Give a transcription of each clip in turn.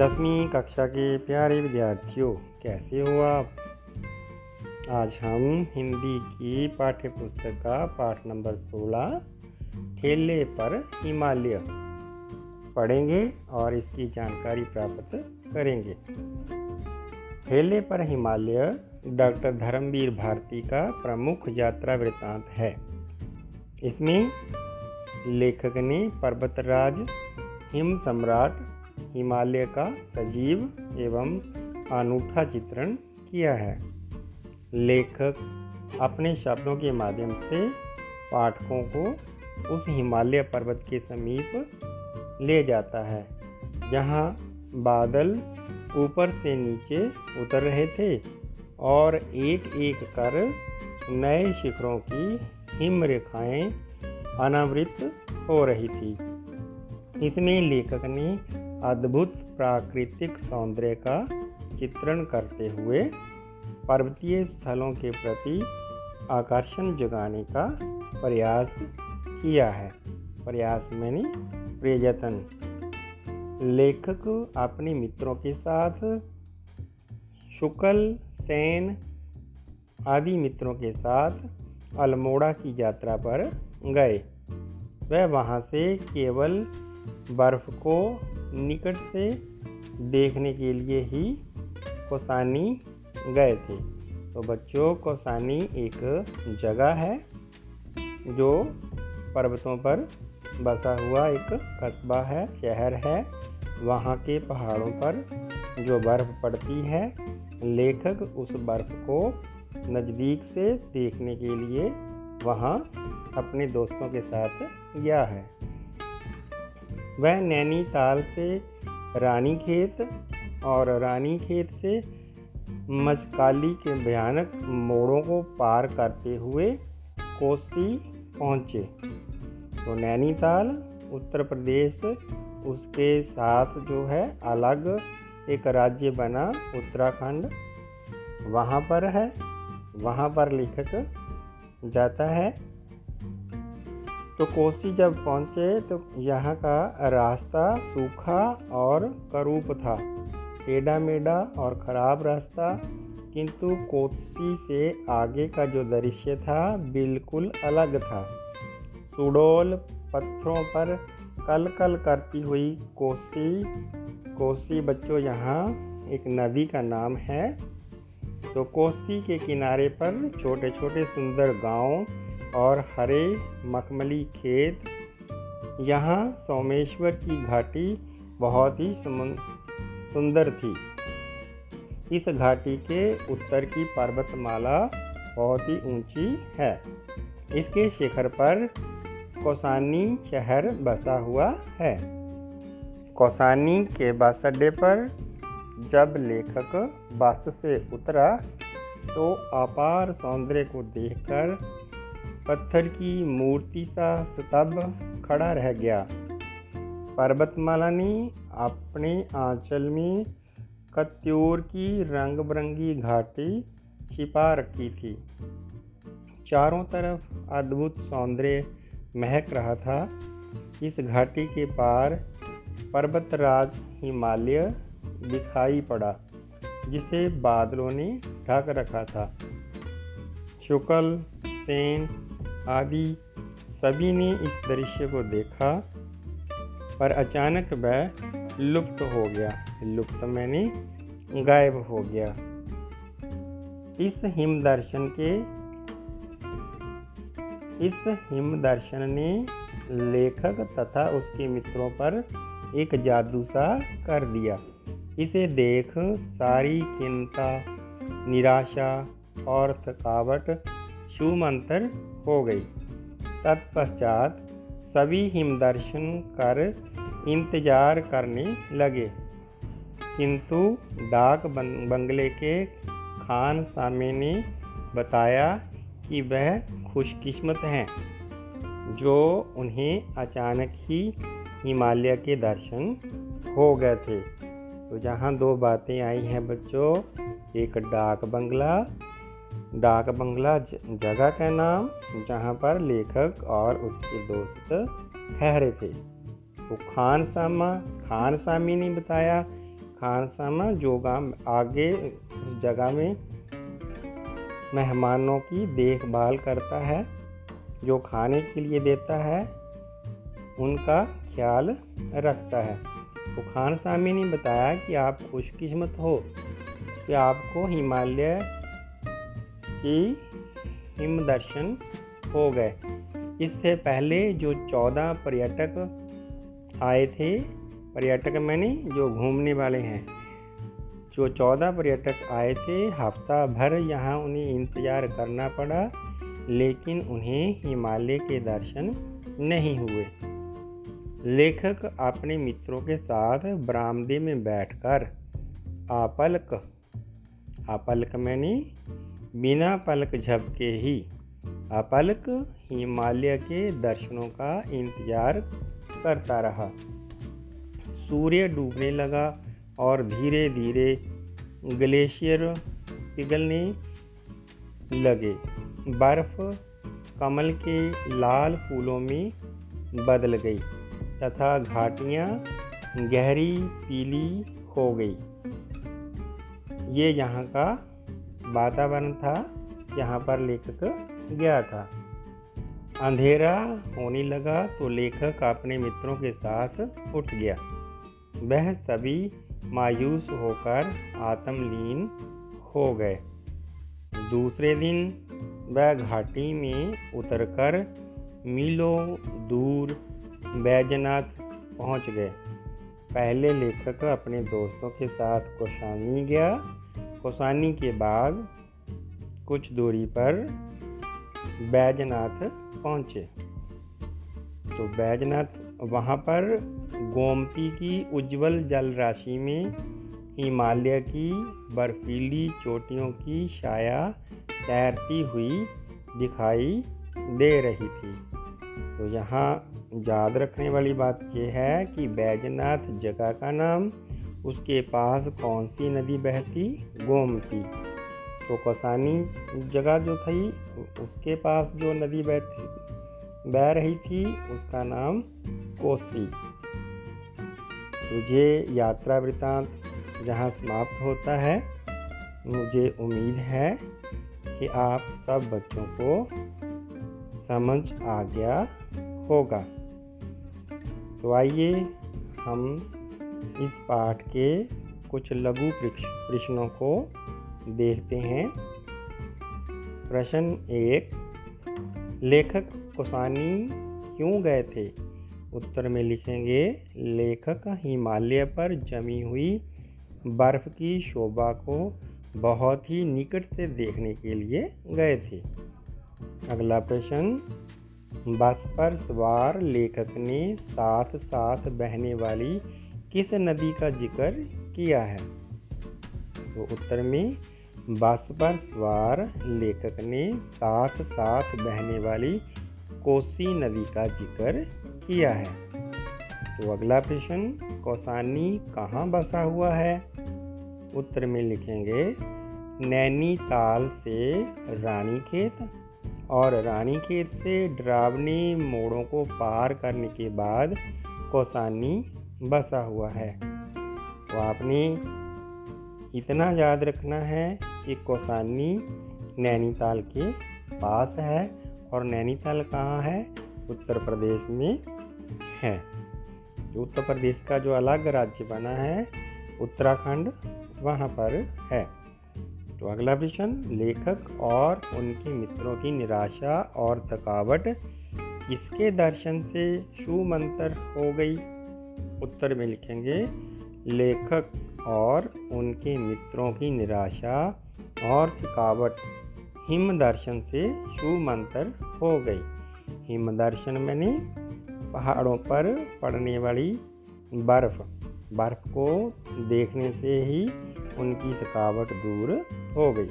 दसवीं कक्षा के प्यारे विद्यार्थियों, कैसे हो आप? आज हम हिंदी की पाठ्य पुस्तक का पाठ नंबर 16 ठेले पर हिमालय, पढ़ेंगे और इसकी जानकारी प्राप्त करेंगे। ठेले पर हिमालय, डॉक्टर धर्मवीर भारती का प्रमुख यात्रा वृत्तांत है। इसमें लेखक ने पर्वतराज, हिम सम्राट हिमालय का सजीव एवं अनूठा चित्रण किया है। लेखक अपने शब्दों के माध्यम से पाठकों को उस हिमालय पर्वत के समीप ले जाता है, जहाँ बादल ऊपर से नीचे उतर रहे थे और एक एक कर नए शिखरों की हिम रेखाएँ अनावृत हो रही थी। इसमें लेखक ने अद्भुत प्राकृतिक सौंदर्य का चित्रण करते हुए पर्वतीय स्थलों के प्रति आकर्षण जगाने का प्रयास किया है। प्रयास मैंने प्रयत्न लेखक अपने मित्रों के साथ, शुक्ल, सेन आदि मित्रों के साथ अल्मोड़ा की यात्रा पर गए। वह वहाँ से केवल बर्फ़ को निकट से देखने के लिए ही कोसानी गए थे। तो बच्चों, कोसानी एक जगह है जो पर्वतों पर बसा हुआ एक कस्बा है, शहर है। वहाँ के पहाड़ों पर जो बर्फ़ पड़ती है, लेखक उस बर्फ़ को नज़दीक से देखने के लिए वहाँ अपने दोस्तों के साथ गया है। वह नैनीताल से रानीखेत और रानीखेत से मचकाली के भयानक मोड़ों को पार करते हुए कोसी पहुँचे। तो नैनीताल, उत्तर प्रदेश, उसके साथ जो है अलग एक राज्य बना उत्तराखंड। वहाँ पर है, वहाँ पर लेखक जाता है। तो कोसी जब पहुँचे तो यहाँ का रास्ता सूखा और करूप था। टेढ़ा मेढ़ा और ख़राब रास्ता, किंतु कोसी से आगे का जो दृश्य था बिल्कुल अलग था। सुडोल पत्थरों पर कल कल करती हुई कोसी कोसी बच्चों, यहाँ एक नदी का नाम है। तो कोसी के किनारे पर छोटे छोटे सुंदर गाँव और हरे मखमली खेत। यहाँ सोमेश्वर की घाटी बहुत ही सुंदर थी। इस घाटी के उत्तर की पर्वतमाला बहुत ही ऊँची है। इसके शिखर पर कौसानी शहर बसा हुआ है। कौसानी के बस अड्डे पर जब लेखक बस से उतरा तो अपार सौंदर्य को देखकर पत्थर की मूर्ति सा स्तब्ध खड़ा रह गया। पर्वतमाला ने अपने आंचल में कत्योर की रंग बिरंगी घाटी छिपा रखी थी। चारों तरफ़ अद्भुत सौंदर्य महक रहा था। इस घाटी के पार पर्वतराज हिमालय दिखाई पड़ा, जिसे बादलों ने ढक रखा था। शुक्ल, सेन आदि सभी ने इस दृश्य को देखा, पर अचानक वह लुप्त हो गया। लुप्त मैंने गायब हो गया। इस हिम दर्शन के, इस हिम दर्शन ने लेखक तथा उसके मित्रों पर एक जादू सा कर दिया। इसे देख सारी चिंता, निराशा और थकावट शुमंतर हो गई। तत्पश्चात सभी हिमदर्शन कर इंतज़ार करने लगे। किंतु डाक बंगले के खान सामे ने बताया कि वह खुशकिस्मत हैं, जो उन्हें अचानक ही हिमालय के दर्शन हो गए थे। तो जहाँ दो बातें आई हैं बच्चों, एक डाक बंगला डाक बंगला जगह का नाम, जहाँ पर लेखक और उसके दोस्त ठहरे थे। तो खान सामा, खान सामी ने बताया। खान खानसामा जोगा आगे उस जगह में मेहमानों की देखभाल करता है, जो खाने के लिए देता है, उनका ख्याल रखता है। तो खान सामी ने बताया कि आप खुशकिस्मत हो, कि आपको हिमालय की हिम दर्शन हो गए। इससे पहले जो चौदह पर्यटक आए थे, पर्यटक मैंने जो घूमने वाले हैं, जो चौदह पर्यटक आए थे, हफ़्ता भर यहाँ उन्हें इंतज़ार करना पड़ा, लेकिन उन्हें हिमालय के दर्शन नहीं हुए। लेखक अपने मित्रों के साथ बरामदे में बैठकर, आपलक आपलक मैंने बिना पलक झपके ही। अपलक हिमालय के दर्शनों का इंतज़ार करता रहा। सूर्य डूबने लगा और धीरे धीरे ग्लेशियर पिघलने लगे। बर्फ़ कमल के लाल फूलों में बदल गई तथा घाटियाँ गहरी पीली हो गई। ये यहाँ का वातावरण था, यहाँ पर लेखक गया था। अंधेरा होने लगा तो लेखक अपने मित्रों के साथ उठ गया। वह सभी मायूस होकर आत्मलीन हो गए। दूसरे दिन वह घाटी में उतरकर मीलों दूर बैजनाथ पहुँच गए। पहले लेखक अपने दोस्तों के साथ कोशानी गया कोसानी के बाद कुछ दूरी पर बैजनाथ पहुँचे। तो बैजनाथ वहाँ पर गोमती की उज्जवल जल राशि में हिमालय की बर्फीली चोटियों की छाया तैरती हुई दिखाई दे रही थी। तो यहाँ याद रखने वाली बात यह है कि बैजनाथ जगह का नाम उसके पास कौन सी नदी बहती? गोमती। तो कसानी जगह जो थी, उसके पास जो नदी बहती बह रही थी, उसका नाम कोसी। मुझे यात्रा वृतांत जहाँ समाप्त होता है, मुझे उम्मीद है कि आप सब बच्चों को समझ आ गया होगा। तो आइए हम इस पाठ के कुछ लघु प्रश्नों को देखते हैं। प्रश्न एक, लेखक कुसानी क्यों गए थे? उत्तर में लिखेंगे, लेखक हिमालय पर जमी हुई बर्फ़ की शोभा को बहुत ही निकट से देखने के लिए गए थे। अगला प्रश्न, बस पर सवार लेखक ने साथ साथ बहने वाली किस नदी का ज़िक्र किया है? तो उत्तर में बस पर सवार लेखक ने साथ साथ बहने वाली कोसी नदी का ज़िक्र किया है। तो अगला प्रश्न, कौसानी कहाँ बसा हुआ है? उत्तर में लिखेंगे, नैनीताल से रानीखेत और रानीखेत से डरावनी मोड़ों को पार करने के बाद कौसानी बसा हुआ है। तो आपने इतना याद रखना है कि कौसानी नैनीताल के पास है और नैनीताल कहाँ है? उत्तर प्रदेश में है। उत्तर प्रदेश का जो अलग राज्य बना है, उत्तराखंड वहाँ पर है। तो अगला प्रश्न, लेखक और उनके मित्रों की निराशा और थकावट किसके दर्शन से मंत्र हो गई? उत्तर में लिखेंगे, लेखक और उनके मित्रों की निराशा और थकावट। हिम दर्शन से मंत्र हो गई। हिम दर्शन मैंने पहाड़ों पर पड़ने वाली बर्फ़ बर्फ़ को देखने से ही उनकी थकावट दूर हो गई।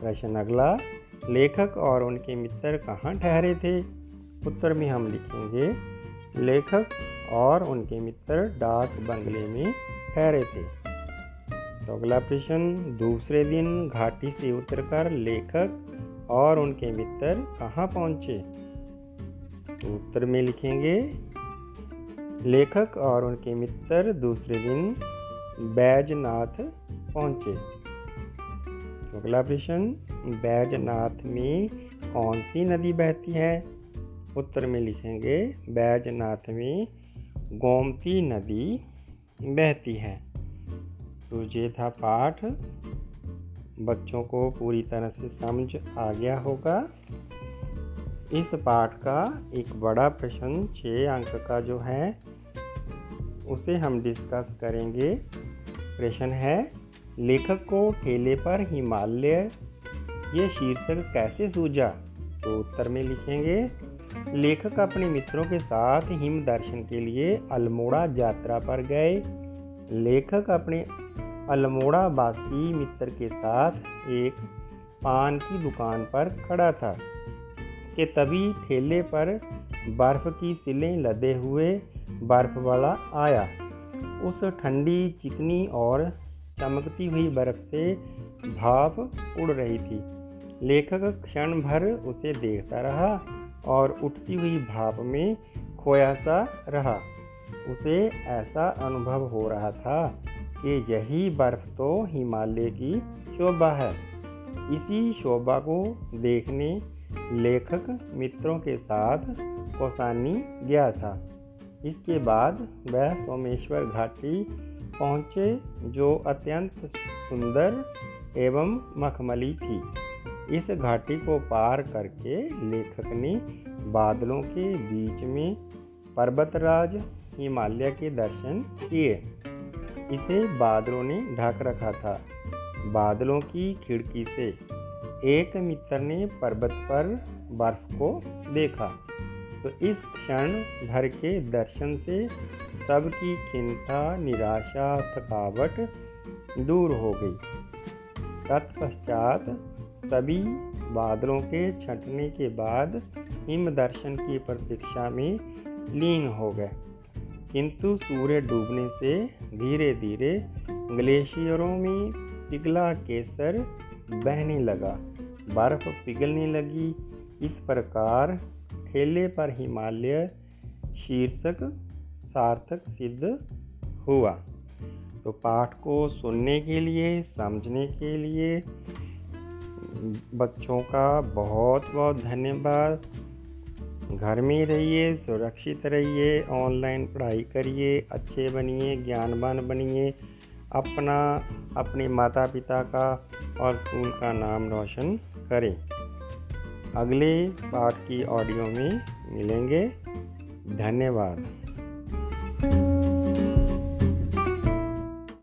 प्रश्न अगला, लेखक और उनके मित्र कहाँ ठहरे थे? उत्तर में हम लिखेंगे, लेखक और उनके मित्र डाक बंगले में ठहरे थे। तो अगला प्रश्न, दूसरे दिन घाटी से उतरकर लेखक और उनके मित्र कहाँ पहुँचे? उत्तर में लिखेंगे, लेखक और उनके मित्र दूसरे दिन बैजनाथ पहुँचे। अगला प्रश्न, बैजनाथ में कौन सी नदी बहती है? उत्तर में लिखेंगे, बैजनाथ में गोमती नदी बहती है। तो ये था पाठ। बच्चों को पूरी तरह से समझ आ गया होगा। इस पाठ का एक बड़ा प्रश्न छः अंक का जो है, उसे हम डिस्कस करेंगे। प्रश्न है, लेखक को ठेले पर हिमालय ये शीर्षक कैसे सूझा? तो उत्तर में लिखेंगे लेखक अपने मित्रों के साथ हिम दर्शन के लिए अल्मोड़ा यात्रा पर गए। लेखक अपने अल्मोड़ा वासी मित्र के साथ एक पान की दुकान पर खड़ा था कि तभी ठेले पर बर्फ़ की सिलें लदे हुए बर्फ़ वाला आया। उस ठंडी, चिकनी और चमकती हुई बर्फ़ से भाप उड़ रही थी। लेखक क्षण भर उसे देखता रहा। और उठती हुई भाप में खोया सा रहा। उसे ऐसा अनुभव हो रहा था कि यही बर्फ़ तो हिमालय की शोभा है। इसी शोभा को देखने लेखक मित्रों के साथ कोसानी गया था। इसके बाद वह सोमेश्वर घाटी पहुँचे, जो अत्यंत सुंदर एवं मखमली थी। इस घाटी को पार करके लेखक ने बादलों के बीच में पर्वतराज हिमालय के दर्शन किए। इसे बादलों ने ढक रखा था। बादलों की खिड़की से एक मित्र ने पर्वत पर बर्फ़ को देखा। तो इस क्षण भर के दर्शन से सबकी चिंता, निराशा, थकावट दूर हो गई। तत्पश्चात सभी बादलों के छंटने के बाद हिम दर्शन की प्रतीक्षा में लीन हो गए। किंतु सूर्य डूबने से धीरे धीरे ग्लेशियरों में पिघला केसर बहने लगा। बर्फ़ पिघलने लगी। इस प्रकार ठेले पर हिमालय शीर्षक सार्थक सिद्ध हुआ। तो पाठ को सुनने के लिए, समझने के लिए बच्चों का बहुत बहुत धन्यवाद। घर में रहिए, सुरक्षित रहिए, ऑनलाइन पढ़ाई करिए, अच्छे बनिए, ज्ञानवान बनिए। अपना, अपने माता पिता का और स्कूल का नाम रोशन करें। अगले पाठ की ऑडियो में मिलेंगे। धन्यवाद।